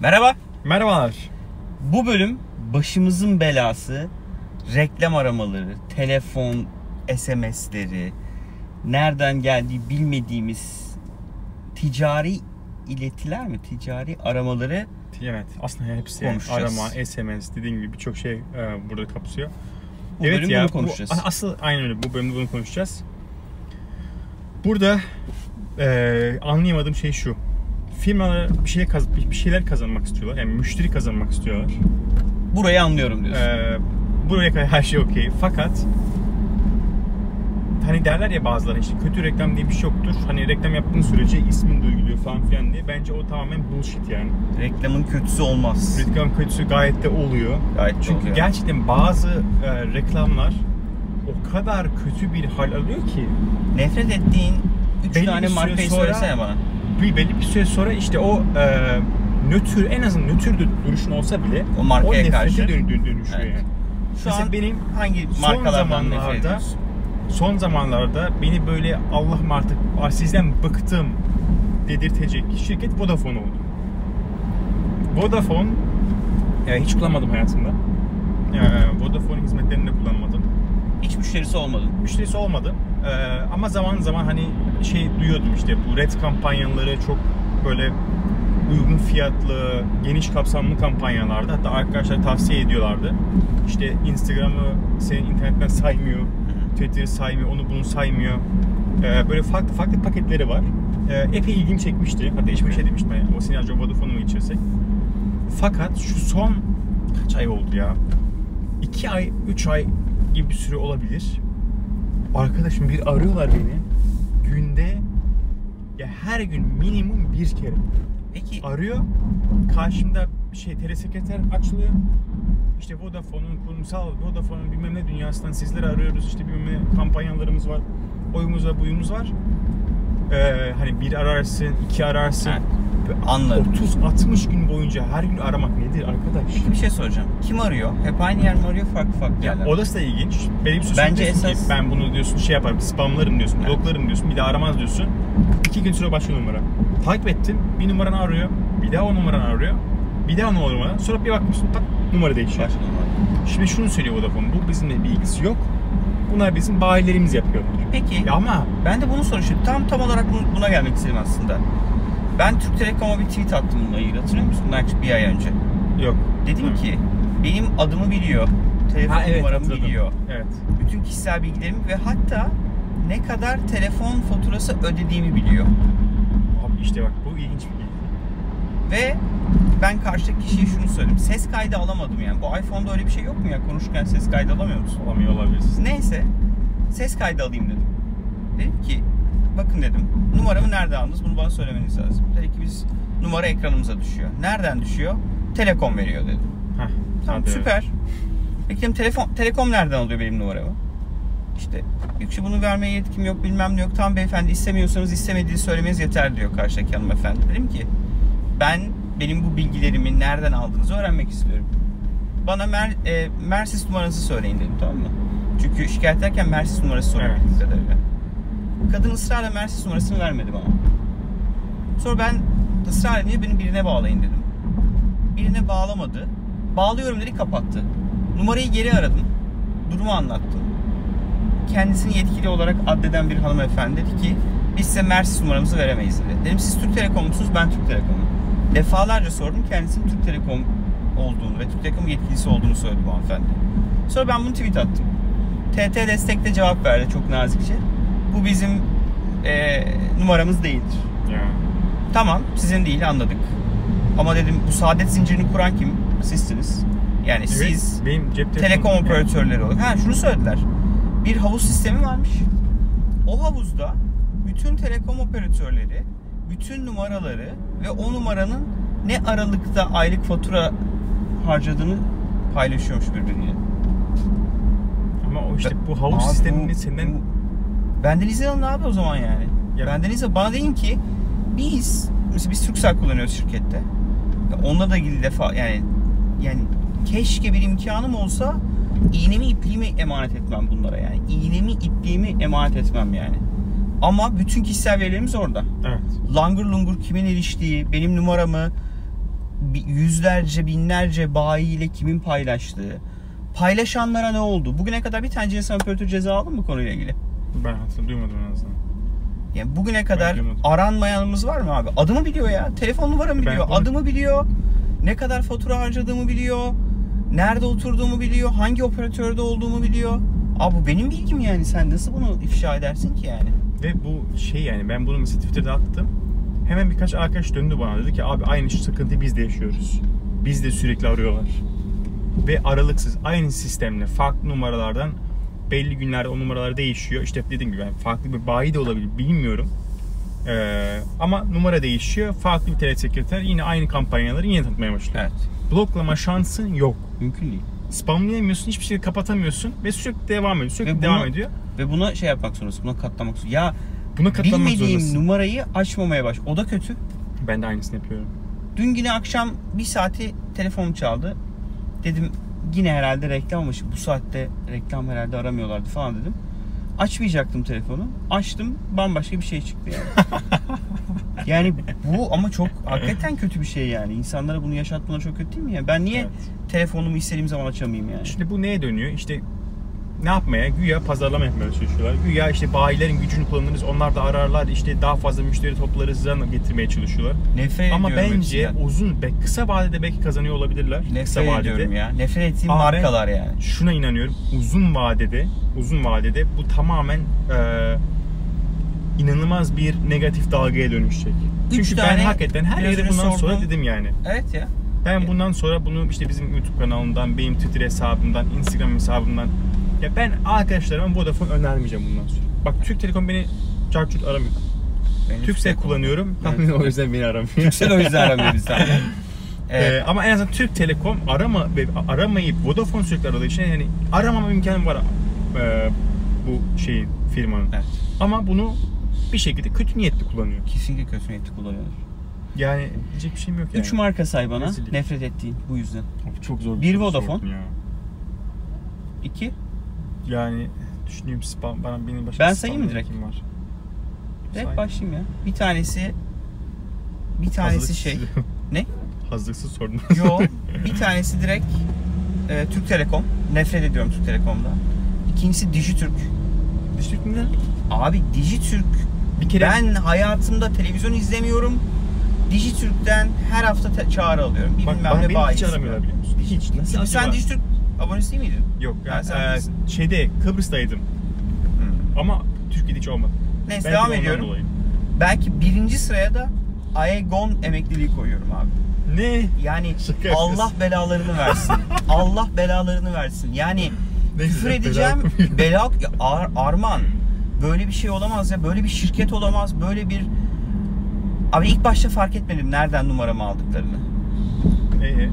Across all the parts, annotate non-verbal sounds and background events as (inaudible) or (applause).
Merhaba. Merhabalar. Bu bölüm başımızın belası reklam aramaları, telefon SMS'leri, nereden geldiği bilmediğimiz ticari iletiler mi? Ticari aramaları Evet aslında hepsi yani arama, SMS dediğim gibi birçok şey e, burada kapsıyor. bu evet bölüm ya bunu bu- konuşacağız. a- asıl aynen öyle bu bölümde bunu konuşacağız. Burada e, anlayamadığım şey şu. Firmalar bir şeyler, kaz- bir şeyler kazanmak istiyorlar. Yani müşteri kazanmak istiyorlar. Burayı anlıyorum diyorsun. Ee, buraya kadar her şey okey. Fakat hani derler ya bazıları işte kötü reklam diye bir şey yoktur. Hani reklam yaptığın sürece ismin duyuluyor falan filan diye. Bence o tamamen bullshit yani. Reklamın kötüsü olmaz. Reklam kötüsü gayet de oluyor. Gayet Çünkü oluyor. gerçekten bazı e, reklamlar o kadar kötü bir hal alıyor ki Nefret ettiğin 3 Belli tane sonra- söylesene bana. Bir belli bir süre sonra işte o e, nötr en azından nötr duruşun olsa bile O markaya nefrete karşı. dön- dön- dönüşüyor Evet. yani. Şu Mesela an benim hangi son markalardan nefret zamanlarda- ediyorsun? son zamanlarda beni böyle Allah'ım artık sizden bıktım dedirtecek şirket Vodafone oldu. Vodafone e, hiç kullanmadım hayatımda. E, Vodafone hizmetlerini de kullanmadım. Hiç müşterisi olmadın. Müşterisi olmadı. E, ama zaman zaman hani şey duyuyordum işte bu red kampanyaları çok böyle uygun fiyatlı, geniş kapsamlı kampanyalarda hatta arkadaşlar tavsiye ediyorlardı. İşte Instagram'ı senin internetten saymıyor. Twitter'ı saymıyor, onu bunu saymıyor. Ee, böyle farklı farklı paketleri var. Ee, epey ilgimi çekmişti. Hatta eşime şey demiştim yani, o sinyalci Vodafone'u mu geçirsek? Fakat şu son kaç ay oldu ya? 2 ay, 3 ay gibi bir süre olabilir. Arkadaşım bir arıyorlar beni. Günde ya her gün minimum bir kere Peki arıyor. Karşımda şey telesekreter açılıyor. İşte Vodafone'un kurumsal Vodafone'un bilmem ne dünyasından sizleri arıyoruz. İşte bilmem ne kampanyalarımız var. Oyumuz var, buyumuz var. Ee, hani bir ararsın, iki ararsın. Ha, anladım. 30-60 gün boyunca her gün aramak nedir arkadaş? Peki bir şey soracağım. Kim arıyor? Hep aynı yer mi arıyor? Farklı farklı yerler. odası da ilginç. Benim bir Bence esas- ki ben bunu diyorsun şey yaparım, spamlarım diyorsun, Evet. bloklarım diyorsun, bir daha aramaz diyorsun. İki gün sonra başka numara. Takip ettim, bir numaranı arıyor, bir daha o numaranı arıyor, bir daha o numaranı Sonra bir bakmışsın tak numara değişiyor. Başka numara. Şimdi şunu söylüyor Vodafone, bu bizimle bir ilgisi yok. Bunlar bizim bayilerimiz yapıyorlar. Peki ama ben de bunu soruştum. Tam tam olarak bu- buna gelmek istedim aslında. Ben Türk Telekom'a bir tweet attım bununla ilgili. Hatırlıyor musun? Bundan bir ay önce. yok. Dedim Hı. ki benim adımı biliyor. Telefon Ha, evet, numaramı hatırladım. biliyor. Evet. Bütün kişisel bilgilerimi ve hatta ne kadar telefon faturası ödediğimi biliyor. Abi işte bak bu ilginç bir bilgi. Ve ben karşıdaki kişiye şunu söyledim. Ses kaydı alamadım yani. Bu iPhone'da öyle bir şey yok mu ya? Konuşurken ses kaydı alamıyor musun? Olamıyor olabilirsin. Neyse ses kaydı alayım dedim. Dedim ki bakın dedim numaramı nerede aldınız bunu bana söylemeniz lazım. Dedi ki biz numara ekranımıza düşüyor. Nereden düşüyor? Telekom veriyor dedim. Heh, Tamam hadi. süper. Peki dedim telefon, Telekom nereden alıyor benim numaramı? İşte Yüksü bunu vermeye yetkim yok bilmem ne yok. Tamam beyefendi istemiyorsanız istemediğini söylemeniz yeter diyor karşıdaki hanımefendi. Dedim ki ben benim bu bilgilerimi nereden aldığınızı öğrenmek istiyorum. Bana Mer, e, Mersis numarası söyleyin dedim tamam mı? Çünkü şikayet ederken Mersis numarası soruyor Evet. kadarıyla. Kadın ısrarla Mersis numarasını vermedi bana. Sonra ben ısrar edince beni birine bağlayın dedim. Birine bağlamadı. Bağlıyorum dedi kapattı. Numarayı geri aradım. Durumu anlattım. Kendisini yetkili olarak addeden bir hanımefendi dedi ki biz size Mersis numaramızı veremeyiz dedi. Dedim siz Türk Telekom musunuz? Ben Türk Telekom'um. Defalarca sordum kendisinin Türk Telekom olduğunu ve Türk Telekom yetkilisi olduğunu söyledi bu hanımefendi. Sonra ben bunu tweet attım. TT Destek'te cevap verdi çok nazikçe. Bu bizim eee, numaramız değildir. Ya. Tamam sizin değil anladık. Ama dedim bu saadet zincirini kuran kim? Sizsiniz. Yani Evet, siz benim cep telekom operatörleri olarak. Ha şunu söylediler. Bir havuz sistemi varmış. O havuzda bütün telekom operatörleri bütün numaraları ve o numaranın ne aralıkta aylık fatura harcadığını paylaşıyormuş birbiriyle. Ama o işte bu havuz Abi sistemini bu- senden bu- Benden izin alın abi o zaman yani. Ya- Benden izin bana deyin ki biz mesela biz Turkcell kullanıyoruz şirkette. Onunla da ilgili defa yani yani keşke bir imkanım olsa iğnemi ipliğimi emanet etmem bunlara yani. İğnemi ipliğimi emanet etmem yani. Ama bütün kişisel verilerimiz orada. evet. Langur lungur kimin eriştiği, benim numaramı, yüzlerce binlerce bayiyle kimin paylaştığı. Paylaşanlara ne oldu? Bugüne kadar bir tane GSM operatör ceza aldın mı konuyla ilgili? Ben hatırlıyorum duymadım en azından. Yani bugüne kadar aranmayanımız var mı abi? Adımı biliyor ya. Telefon numaramı Ben biliyor. bunu- Adımı biliyor. Ne kadar fatura harcadığımı biliyor. Nerede oturduğumu biliyor. Hangi operatörde olduğumu biliyor. Abi bu benim bilgim yani. Sen nasıl bunu ifşa edersin ki yani? Ve bu şey yani ben bunu mesela Twitter'da attım. Hemen birkaç arkadaş döndü bana dedi ki abi aynı şu sıkıntıyı biz de yaşıyoruz. Biz de sürekli arıyorlar. Ve aralıksız aynı sistemle farklı numaralardan belli günlerde o numaralar değişiyor. İşte dediğim gibi yani farklı bir bayi de olabilir bilmiyorum. Ee, ama numara değişiyor. Farklı bir telesekreter yine aynı kampanyaları yine tanıtmaya başlıyor. Evet. Bloklama şansın yok. Mümkün değil. Spamlayamıyorsun, hiçbir şey kapatamıyorsun ve sürekli devam ediyor. Sürekli Ve devam ediyor. Ve buna şey yapmak zorundasın. Buna katlamak zorundasın. Ya Buna katlanmak bilmediğim zorundasın. numarayı açmamaya baş. O da kötü. Ben de aynısını yapıyorum. Dün yine akşam bir saati telefonum çaldı. Dedim yine herhalde reklammış. Bu saatte reklam herhalde aramıyorlardı falan dedim. Açmayacaktım telefonu. Açtım bambaşka bir şey çıktı yani. (laughs) yani bu (laughs) ama çok hakikaten kötü bir şey yani. İnsanlara bunu yaşatmaları çok kötü değil mi ya? Ben niye Evet. telefonumu istediğim zaman açamayayım yani? Şimdi bu neye dönüyor? İşte ne yapmaya? Güya pazarlama yapmaya çalışıyorlar. Güya işte bayilerin gücünü kullanırız. Onlar da ararlar. işte daha fazla müşteri toplarız. Zan getirmeye çalışıyorlar. Nefret Ama bence hepsinden. uzun, be- kısa vadede belki kazanıyor olabilirler. kısa Nefret vadede. ediyorum ya. Nefret ettiğim Ama markalar yani. Şuna inanıyorum. Uzun vadede, uzun vadede bu tamamen e, inanılmaz bir negatif dalgaya dönüşecek. Üç Çünkü ben hakikaten her önce bundan sonra sorduğum- dedim yani. Evet ya. Ben bundan sonra bunu işte bizim YouTube kanalından, benim Twitter hesabımdan, Instagram hesabımdan ya ben arkadaşlarıma Vodafone önermeyeceğim bundan sonra. Bak Türk Telekom beni çarçurt aramıyor. Türk- kullanıyorum. Evet. o yüzden beni aramıyor. Türkcell o yüzden aramıyor biz zaten. (laughs) Evet. Ee, ama en azından Türk Telekom arama ve aramayıp Vodafone sürekli aradığı için yani aramama imkanı var e, bu şeyin firmanın. evet. Ama bunu bir şekilde kötü niyetli kullanıyor. Kesinlikle kötü niyetli kullanıyorlar. Yani diyecek bir şeyim yok yani. Üç marka say bana. Rezillik. Nefret ettiğin bu yüzden. Of, Çok zor. Bir soru Vodafone. Ya. İki. Yani düşüneyim spam bana benim başka Ben sayayım mı direkt? Kim var? Direkt başlayayım ya. Bir tanesi bir tanesi Hazırlıksız- şey. (laughs) Ne? Hazırlıksız sordum. Yo. (laughs) bir tanesi direkt e, Türk Telekom. Nefret ediyorum Türk Telekom'da. İkincisi Dijitürk. Düştük mü? Abi Dijitürk Bir kere ben hayatımda televizyon izlemiyorum. Dijitürk'ten her hafta te- çağrı alıyorum. Bir bak bilmem ne beni hiç aramıyorlar biliyor musun? Hiç. Nasıl Sen, acaba? sen Dijitürk abonesi değil miydin? Yok. Yani, sen e, değilsin. şeyde Kıbrıs'taydım. ama Türkiye'de hiç olmadı. Neyse Belki devam ondan ediyorum. dolayı. Belki birinci sıraya da Aegon emekliliği koyuyorum abi. Ne? Yani (laughs) Şaka Allah yapıyorsun. belalarını versin. Allah belalarını versin. Yani Neyse, küfür bela edeceğim. Bela ya Ar- Arman böyle bir şey olamaz ya. Böyle bir şirket olamaz. Böyle bir Abi ilk başta fark etmedim nereden numaramı aldıklarını. Ee,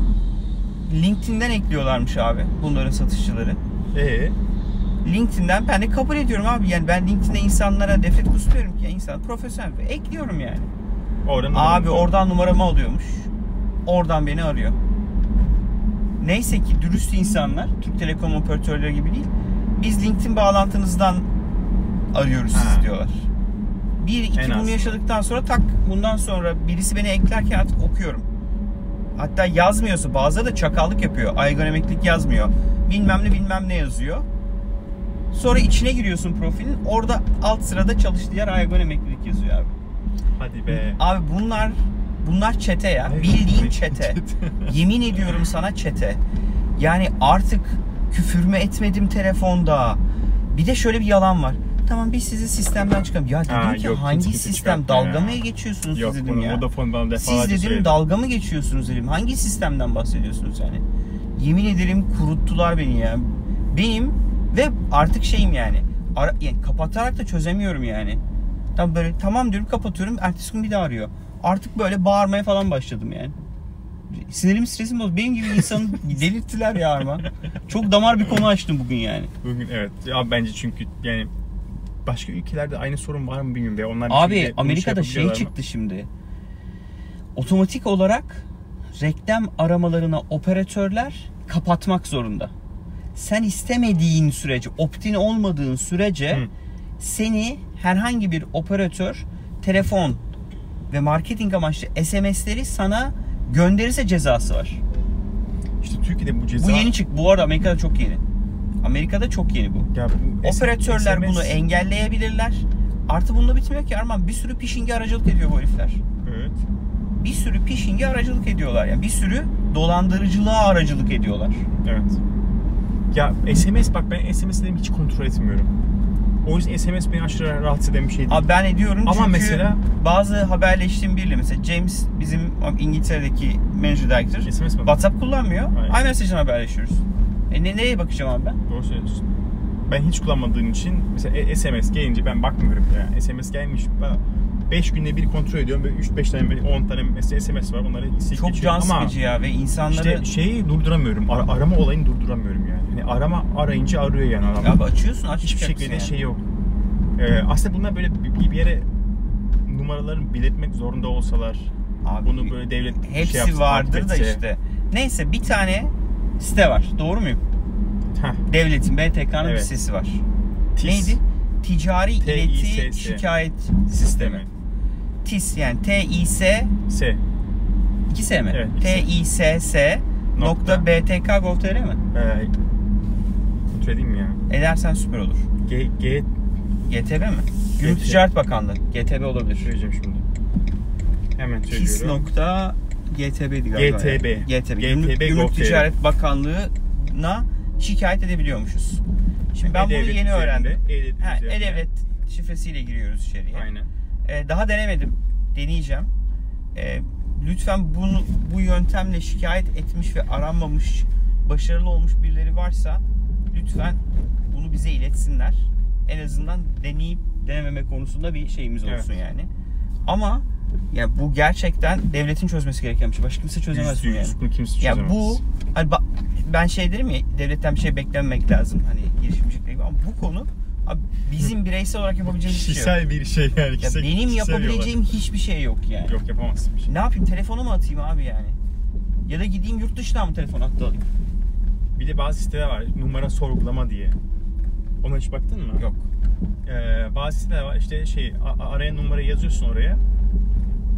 LinkedIn'den ekliyorlarmış abi bunların satışçıları. ee, LinkedIn'den ben de kabul ediyorum abi. Yani ben LinkedIn'de insanlara nefret kusmuyorum ki. Ya. İnsan profesyonel. Ekliyorum yani. oradan Abi oradan numaramı alıyormuş. Oradan beni arıyor. Neyse ki dürüst insanlar, Türk Telekom operatörleri gibi değil. Biz LinkedIn bağlantınızdan arıyoruz Ha. sizi diyorlar. Bir, iki En bunu yaşadıktan sonra tak bundan sonra birisi beni eklerken artık okuyorum. Hatta yazmıyorsa bazıları da çakallık yapıyor. Aygon emeklilik yazmıyor. Bilmem ne bilmem ne yazıyor. Sonra içine giriyorsun profilin. Orada alt sırada çalıştığı yer Aygon emeklilik yazıyor abi. Hadi be. Abi bunlar bunlar çete ya. Evet. Bildiğin çete. (laughs) Yemin ediyorum sana çete. Yani artık küfür mü etmedim telefonda. Bir de şöyle bir yalan var. Tamam biz sizi sistemden çıkalım. Ya dedim Ha, ki yok, hangi sistem? çıkartmıyor Dalga mı geçiyorsunuz Yok siz dedim ya. Vodafone bana defalarca Siz dedim söyledi. dalga mı geçiyorsunuz dedim. Hangi sistemden bahsediyorsunuz yani? Yemin ederim kuruttular beni ya. Benim ve artık şeyim yani. Ara, yani kapatarak da çözemiyorum yani. Tam böyle tamam diyorum kapatıyorum. Ertesi gün bir daha arıyor. Artık böyle bağırmaya falan başladım yani. Sinirim stresim bozdu. Benim gibi insanı (laughs) delirttiler ya Arman. Çok damar bir konu açtım bugün yani. Bugün evet. Ya bence çünkü yani başka ülkelerde aynı sorun var mı bilmiyorum. Ve onlar Abi bunu Amerika'da şey mı? çıktı şimdi. Otomatik olarak reklam aramalarına operatörler kapatmak zorunda. Sen istemediğin sürece, opt-in olmadığın sürece Hı. seni herhangi bir operatör telefon ve marketing amaçlı SMS'leri sana Gönderirse cezası var. İşte Türkiye'de bu ceza... Bu yeni çık. Bu arada Amerika'da çok yeni. Amerika'da çok yeni bu. Ya bu Operatörler SMS bunu engelleyebilirler. Artı bununla bitmiyor ki Arman. Bir sürü phishing'e aracılık ediyor bu herifler. Evet. Bir sürü phishing'e aracılık ediyorlar. Yani bir sürü dolandırıcılığa aracılık ediyorlar. Evet. Ya SMS bak ben SMS'lerimi hiç kontrol etmiyorum. O yüzden SMS beni aşırı rahatsız eden bir şey değil. Abi ben ediyorum Ama çünkü mesela- bazı haberleştiğim biriyle mesela James bizim İngiltere'deki manager director SMS mi? WhatsApp kullanmıyor. Aynen. iMessage'den haberleşiyoruz. E ne, nereye bakacağım abi ben? Doğru söylüyorsun. Ben hiç kullanmadığım için mesela e- SMS gelince ben bakmıyorum ya. SMS gelmiş. 5 günde bir kontrol ediyorum. Böyle 3-5 tane 10 tane mesela SMS var. Onları silip Çok geçiyorum. can sıkıcı ya ve insanları... işte şeyi durduramıyorum. Ar- arama olayını durduramıyorum yani. Hani arama arayınca arıyor yani adam. Abi açıyorsun aç Hiçbir şekilde yani. şey yok. Ee, aslında bunlar böyle bir, bir yere numaralarını belirtmek zorunda olsalar Abi, bunu böyle devlet Hepsi şey yapsa, vardır da işte. Neyse bir tane site var. Doğru muyum? Heh, Devletin BTK'nın bir Evet. sitesi var. TİS. Neydi? Ticari İleti. Şikayet Sistemi. TİS yani T-İ-S S. 2 S mi? Evet, iki S. T-İ-S-S nokta Nokta. btk.gov.tr mi? Ee, mi ya? Edersen süper olur. G, G GTB mi? Gümrük. Ticaret Bakanlığı. GTB olabilir. söyleyeceğim şimdi. Hemen TİS söylüyorum. nokta GTB'di galiba. GTB. GTB. GTB Gümrük. Ticaret Bakanlığı'na şikayet edebiliyormuşuz. Şimdi ben bunu E-Devlet yeni üzerinde, öğrendim. E-Devlet Ha, üzerinde. E-Devlet şifresiyle giriyoruz içeriye. Aynen. Ee, daha denemedim. Deneyeceğim. Ee, lütfen bunu bu yöntemle şikayet etmiş ve aranmamış, başarılı olmuş birileri varsa lütfen bunu bize iletsinler. En azından deneyip denememe konusunda bir şeyimiz olsun Evet. yani. Ama ya bu gerçekten devletin çözmesi gereken bir şey. Başka kimse çözemez bunu yani. bunu kimse Ya çözemez. bu hani ba- ben şey derim ya devletten bir şey beklenmemek lazım hani girişimcilikle ilgili ama bu konu abi bizim bireysel olarak yapabileceğimiz bir şey yok. bir şey yani. Ya benim yapabileceğim hiçbir şey yok yani. Yok yapamazsın bir şey. Ne yapayım telefonu mu atayım abi yani? Ya da gideyim yurt dışından mı telefon attı alayım? Bir de bazı siteler var numara sorgulama diye. Ona hiç baktın mı? Yok. Ee, bazı siteler var işte şey a- a- araya numarayı yazıyorsun oraya.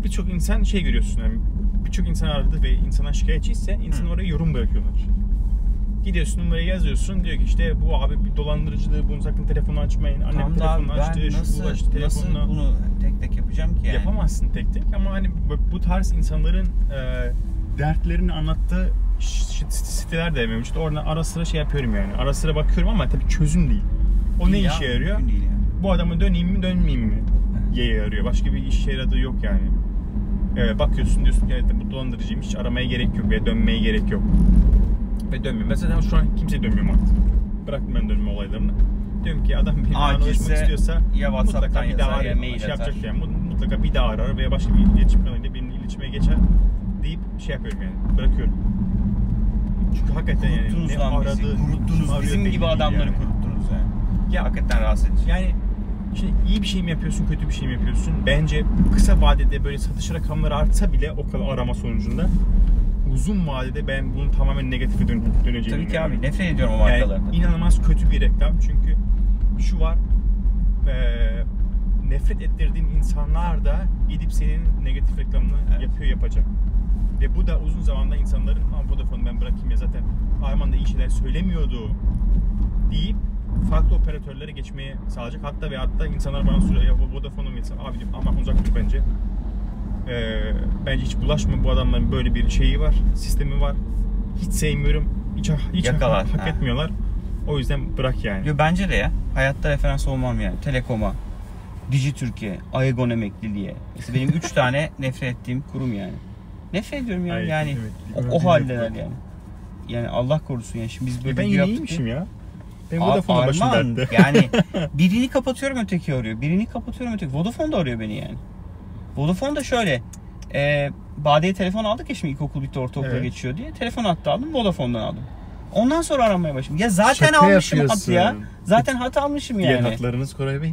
Birçok insan şey görüyorsun yani birçok insan aradı ve insana şikayetçiyse insan oraya yorum bırakıyorlar. Gidiyorsun numarayı yazıyorsun diyor ki işte bu abi bir dolandırıcıdır bunu sakın telefonu açmayın. Annem Tam da abi telefonu açtı ben şu nasıl, ulaştı nasıl telefonuna. bunu tek tek yapacağım ki yani? Yapamazsın tek tek ama hani bu- tarz insanların e, dertlerini anlattığı siteler de mevcut. Oradan ara sıra şey yapıyorum yani. Ara sıra bakıyorum ama tabii çözüm değil. O ne Değil ya, işe yarıyor? değil yani. Bu adamı döneyim mi dönmeyeyim mi diye yarıyor. Başka bir işe yaradığı yok yani. Evet, bakıyorsun diyorsun ki evet bu dolandırıcıymış hiç aramaya gerek yok veya dönmeye gerek yok. Ve dönmüyor. Mesela şu an kimse dönmüyor artık. Bıraktım ben dönme olaylarını. Diyorum ki adam benimle Acilse ulaşmak istiyorsa ya mutlaka bir daha arar, şey atar. yapacak yani. Mut- Mutlaka bir daha arar veya başka bir iletişim kanalıyla benimle iletişime geçer deyip şey yapıyorum yani bırakıyorum. Çünkü hakikaten yani Kuruttunuz ne bizi. aradı, Kuruttunuz. Bizim gibi adamları yani. kuruttunuz yani. Ya Hakikaten rahatsız edici. yani şimdi iyi bir şey mi yapıyorsun, kötü bir şey mi yapıyorsun? Bence kısa vadede böyle satış rakamları artsa bile o kadar arama sonucunda uzun vadede ben bunun tamamen negatife dön döneceğini Tabii ki abi nefret ediyorum o Yani markalardan. inanılmaz kötü bir reklam çünkü şu var eee, nefret ettirdiğin insanlar da gidip senin negatif reklamını Evet. yapıyor yapacak. Ve bu da uzun zamanda insanların Aa, Vodafone'u ben bırakayım ya zaten Arman da iyi şeyler söylemiyordu deyip farklı operatörlere geçmeye sağlayacak. Hatta ve hatta insanlar bana soruyor ya Vodafone'u mu geçsem? Abi diyorum aman uzak dur bence. Eee, bence hiç bulaşma bu adamların böyle bir şeyi var, sistemi var. Hiç sevmiyorum. Hiç, hiç Yakalar, hak, hak ha. etmiyorlar. O yüzden bırak yani. Yo, bence de ya. Hayatta referans olmam yani. Telekom'a, Dijitürk'e, Aegon Emekliliğe. Mesela benim 3 (laughs) tane nefret ettiğim kurum yani. Nefret ediyorum yani. Aegon yani Emeklilik, o, o haldeler yani. Yani Allah korusun yani. Şimdi biz böyle ben yine iyiymişim ya. Ya. Ben Aa, Vodafone'un başım dertte. Yani (laughs) birini kapatıyorum öteki arıyor. Birini kapatıyorum öteki. Vodafone da arıyor beni yani. Vodafone da şöyle. E, Bade'ye telefon aldık ya şimdi ilkokul bitti ortaokula Evet. geçiyor diye. Telefon hattı aldım Vodafone'dan aldım. Ondan sonra aramaya başladım. Ya zaten Şaka almışım yapıyorsun. ya. Zaten hat almışım yani. Diğer hatlarınız Koray Bey.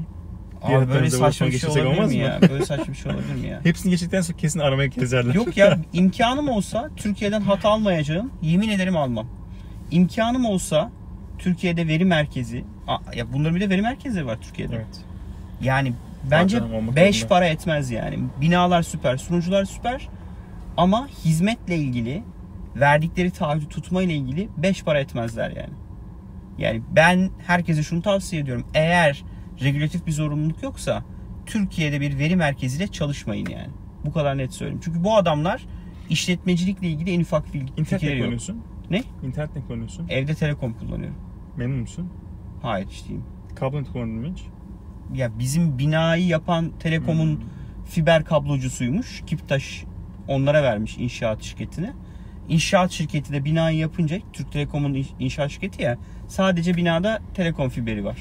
Abi Diğer böyle hatlarınıza saçma bir şey olabilir olmaz mi ya? Böyle saçma bir şey olabilir mi ya? (laughs) Hepsini geçtikten sonra kesin aramaya gezerler. Yok ya imkanım olsa Türkiye'den hat almayacağım. Yemin ederim almam. İmkanım olsa Türkiye'de veri merkezi Aa, ya bunların bir de veri merkezleri var Türkiye'de. Evet. Yani bence Zaten olmak 5 zorunda. para etmez yani. Binalar süper, sunucular süper. Ama hizmetle ilgili verdikleri taahhütü tutma ile ilgili 5 para etmezler yani. Yani ben herkese şunu tavsiye ediyorum. Eğer regülatif bir zorunluluk yoksa Türkiye'de bir veri merkeziyle çalışmayın yani. Bu kadar net söyleyeyim. Çünkü bu adamlar işletmecilikle ilgili en ufak bil- İnternet ne kullanıyorsun? Ne? İnternet ne kullanıyorsun? Evde telekom kullanıyorum. Memnun musun? Hayır hiç değilim. Kablo kullandın mı hiç? Ya bizim binayı yapan telekomun Hmm. fiber kablocusuymuş. Kiptaş onlara vermiş inşaat şirketine. İnşaat şirketi de binayı yapınca Türk Telekom'un in- inşaat şirketi ya sadece binada telekom fiberi var.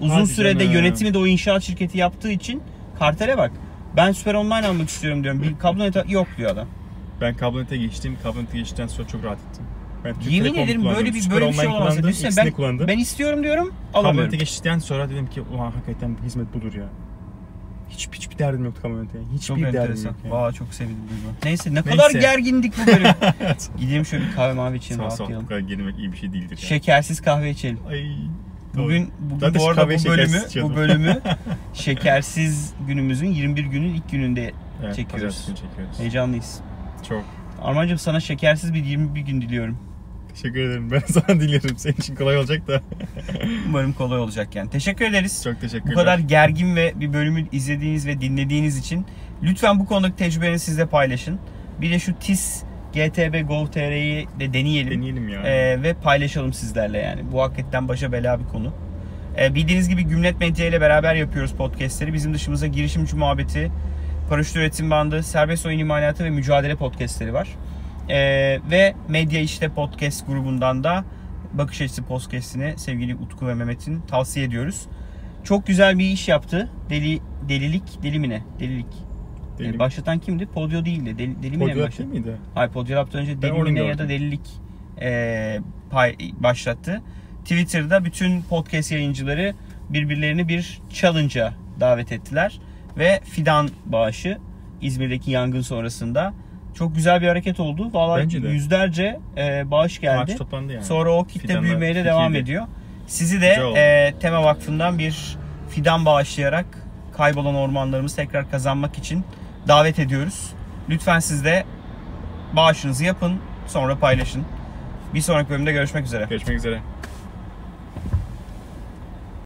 Uzun Hadi sürede canım. yönetimi de o inşaat şirketi yaptığı için kartele bak. Ben Süper Online almak istiyorum diyorum. Bir kablo neti yok diyor adam. Ben kablonet geçtim. Kablonet geçtikten sonra çok rahat ettim. Türk Yemin ederim böyle bir böyle bir şey olamaz. Düşünsene ben, kullandım. ben istiyorum diyorum alamıyorum. Kablonet geçtikten sonra dedim ki ulan hakikaten bu hizmet budur ya. Hiç hiçbir derdim yoktu kablonetle. Çok Hiçbir derdim enteresan. yok. Yani. Vay çok sevindim. duyduğuma. Neyse ne Neyse. kadar gergindik bu bölüm. (laughs) Gidelim şöyle bir kahve mavi içelim Sağ sol bu rahatlayalım. kadar girmek iyi bir şey değildir. yani. Şekersiz kahve içelim. Ay. Bugün, bugün Zaten bu arada bu bölümü, bu bölümü şekersiz (laughs) günümüzün 21 günün ilk gününde evet, çekiyoruz. çekiyoruz. heyecanlıyız. Çok. Armancığım sana şekersiz bir 21 gün diliyorum. Teşekkür ederim. Ben (laughs) sana diliyorum. Senin için kolay olacak da. (laughs) Umarım kolay olacak yani. Teşekkür ederiz. Çok teşekkürler. Bu kadar gergin ve bir bölümü izlediğiniz ve dinlediğiniz için lütfen bu konudaki tecrübenizi sizle paylaşın. Bir de şu TIS GTB Gov.tr'yi de deneyelim. Deneyelim ya. Ee, ve paylaşalım sizlerle yani. Bu hakikaten başa bela bir konu. Ee, bildiğiniz gibi Gümlet Medya ile beraber yapıyoruz podcastleri. Bizim dışımızda girişimci muhabbeti, paraşüt üretim bandı, serbest oyun imalatı ve mücadele podcastleri var. Ee, ve Medya İşte Podcast grubundan da Bakış Açısı Podcast'ini sevgili Utku ve Mehmet'in tavsiye ediyoruz. Çok güzel bir iş yaptı. Deli Delilik, deli mi ne? Delilik. Deli- Ee, başlatan kimdi? Podyo değildi. Deli, deli mi ne başlattı? miydi? Hayır Podyolap'tan önce Ben deli mi ne ya da delilik e, pay, başlattı. Twitter'da bütün podcast yayıncıları birbirlerini bir challenge'a davet ettiler. Ve fidan bağışı İzmir'deki yangın sonrasında çok güzel bir hareket oldu. De. yüzlerce e, bağış geldi. Toplandı yani. Sonra o kitle Fidanlar büyümeye de devam ediyor. Sizi de e, Tema Vakfı'ndan bir fidan bağışlayarak kaybolan ormanlarımızı tekrar kazanmak için davet ediyoruz. Lütfen siz de bağışınızı yapın, sonra paylaşın. Bir sonraki bölümde görüşmek üzere. Görüşmek üzere.